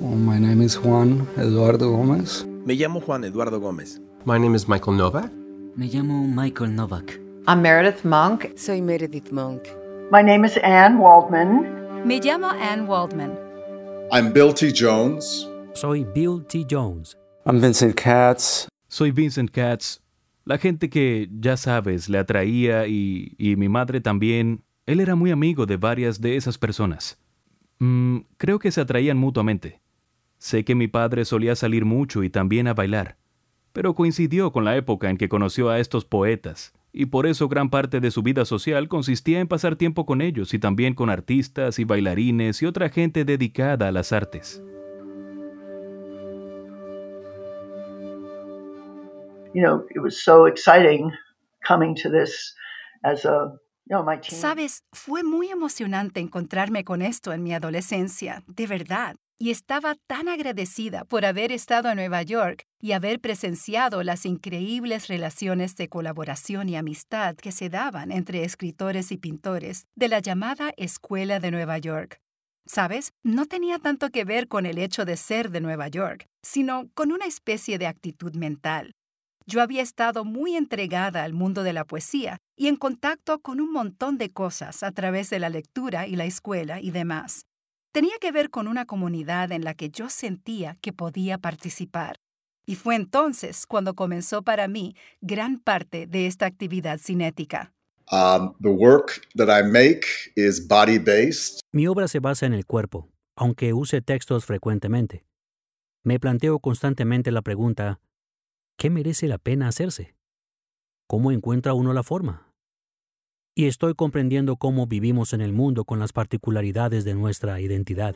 my name is Juan Eduardo Gómez. Me llamo Juan Eduardo Gómez. My name is Michael Novak. Me llamo Michael Novak. I'm Meredith Monk. Soy Meredith Monk. My name is Anne Waldman. Me llamo Anne Waldman. I'm Bill T. Jones. Soy Bill T. Jones. I'm Vincent Katz. Soy Vincent Katz. La gente que, ya sabes, le atraía y, y mi madre también. Él era muy amigo de varias de esas personas. Mm, creo que se atraían mutuamente. Sé que mi padre solía salir mucho y también a bailar, pero coincidió con la época en que conoció a estos poetas, y por eso gran parte de su vida social consistía en pasar tiempo con ellos y también con artistas y bailarines y otra gente dedicada a las artes. You know, it was so exciting coming to this as a Sabes, fue muy emocionante encontrarme con esto en mi adolescencia, de verdad y estaba tan agradecida por haber estado en Nueva York y haber presenciado las increíbles relaciones de colaboración y amistad que se daban entre escritores y pintores de la llamada Escuela de Nueva York. ¿Sabes? No tenía tanto que ver con el hecho de ser de Nueva York, sino con una especie de actitud mental. Yo había estado muy entregada al mundo de la poesía y en contacto con un montón de cosas a través de la lectura y la escuela y demás tenía que ver con una comunidad en la que yo sentía que podía participar. Y fue entonces cuando comenzó para mí gran parte de esta actividad cinética. Um, the work that I make is body based. Mi obra se basa en el cuerpo, aunque use textos frecuentemente. Me planteo constantemente la pregunta, ¿qué merece la pena hacerse? ¿Cómo encuentra uno la forma? Y estoy comprendiendo cómo vivimos en el mundo con las particularidades de nuestra identidad.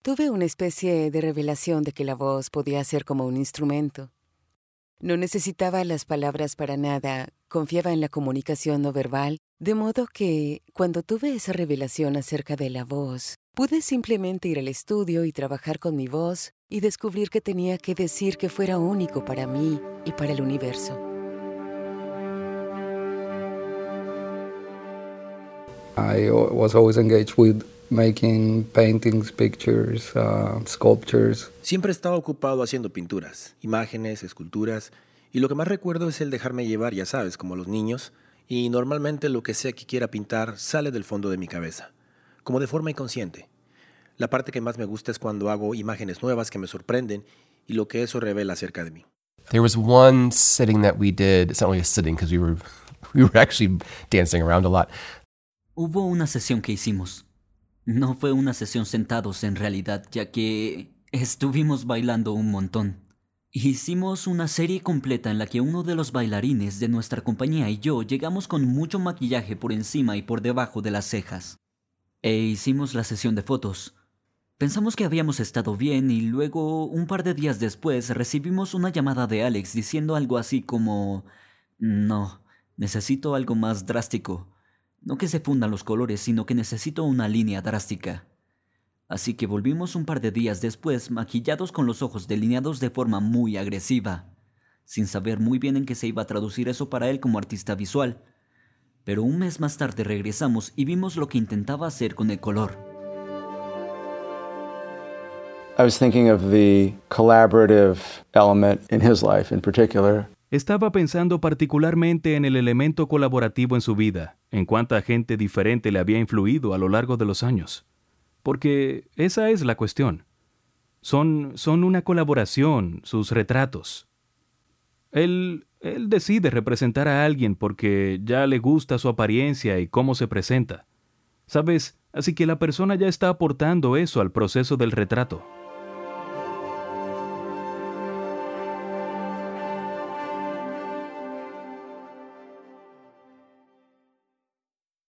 Tuve una especie de revelación de que la voz podía ser como un instrumento. No necesitaba las palabras para nada, confiaba en la comunicación no verbal, de modo que, cuando tuve esa revelación acerca de la voz, Pude simplemente ir al estudio y trabajar con mi voz y descubrir que tenía que decir que fuera único para mí y para el universo. I was always engaged with making paintings, pictures, uh, sculptures. Siempre estaba ocupado haciendo pinturas, imágenes, esculturas, y lo que más recuerdo es el dejarme llevar, ya sabes, como los niños, y normalmente lo que sea que quiera pintar sale del fondo de mi cabeza como de forma inconsciente. La parte que más me gusta es cuando hago imágenes nuevas que me sorprenden y lo que eso revela acerca de mí. There was one sitting that we did. It's not really a sitting because we were we were actually dancing around a lot. Hubo una sesión que hicimos. No fue una sesión sentados en realidad, ya que estuvimos bailando un montón. Hicimos una serie completa en la que uno de los bailarines de nuestra compañía y yo llegamos con mucho maquillaje por encima y por debajo de las cejas e hicimos la sesión de fotos. Pensamos que habíamos estado bien y luego, un par de días después, recibimos una llamada de Alex diciendo algo así como... No, necesito algo más drástico. No que se fundan los colores, sino que necesito una línea drástica. Así que volvimos un par de días después, maquillados con los ojos delineados de forma muy agresiva, sin saber muy bien en qué se iba a traducir eso para él como artista visual pero un mes más tarde regresamos y vimos lo que intentaba hacer con el color. Estaba pensando particularmente en el elemento colaborativo en su vida, en cuánta gente diferente le había influido a lo largo de los años. Porque esa es la cuestión. Son, son una colaboración, sus retratos. Él, él decide representar a alguien porque ya le gusta su apariencia y cómo se presenta. ¿Sabes? Así que la persona ya está aportando eso al proceso del retrato.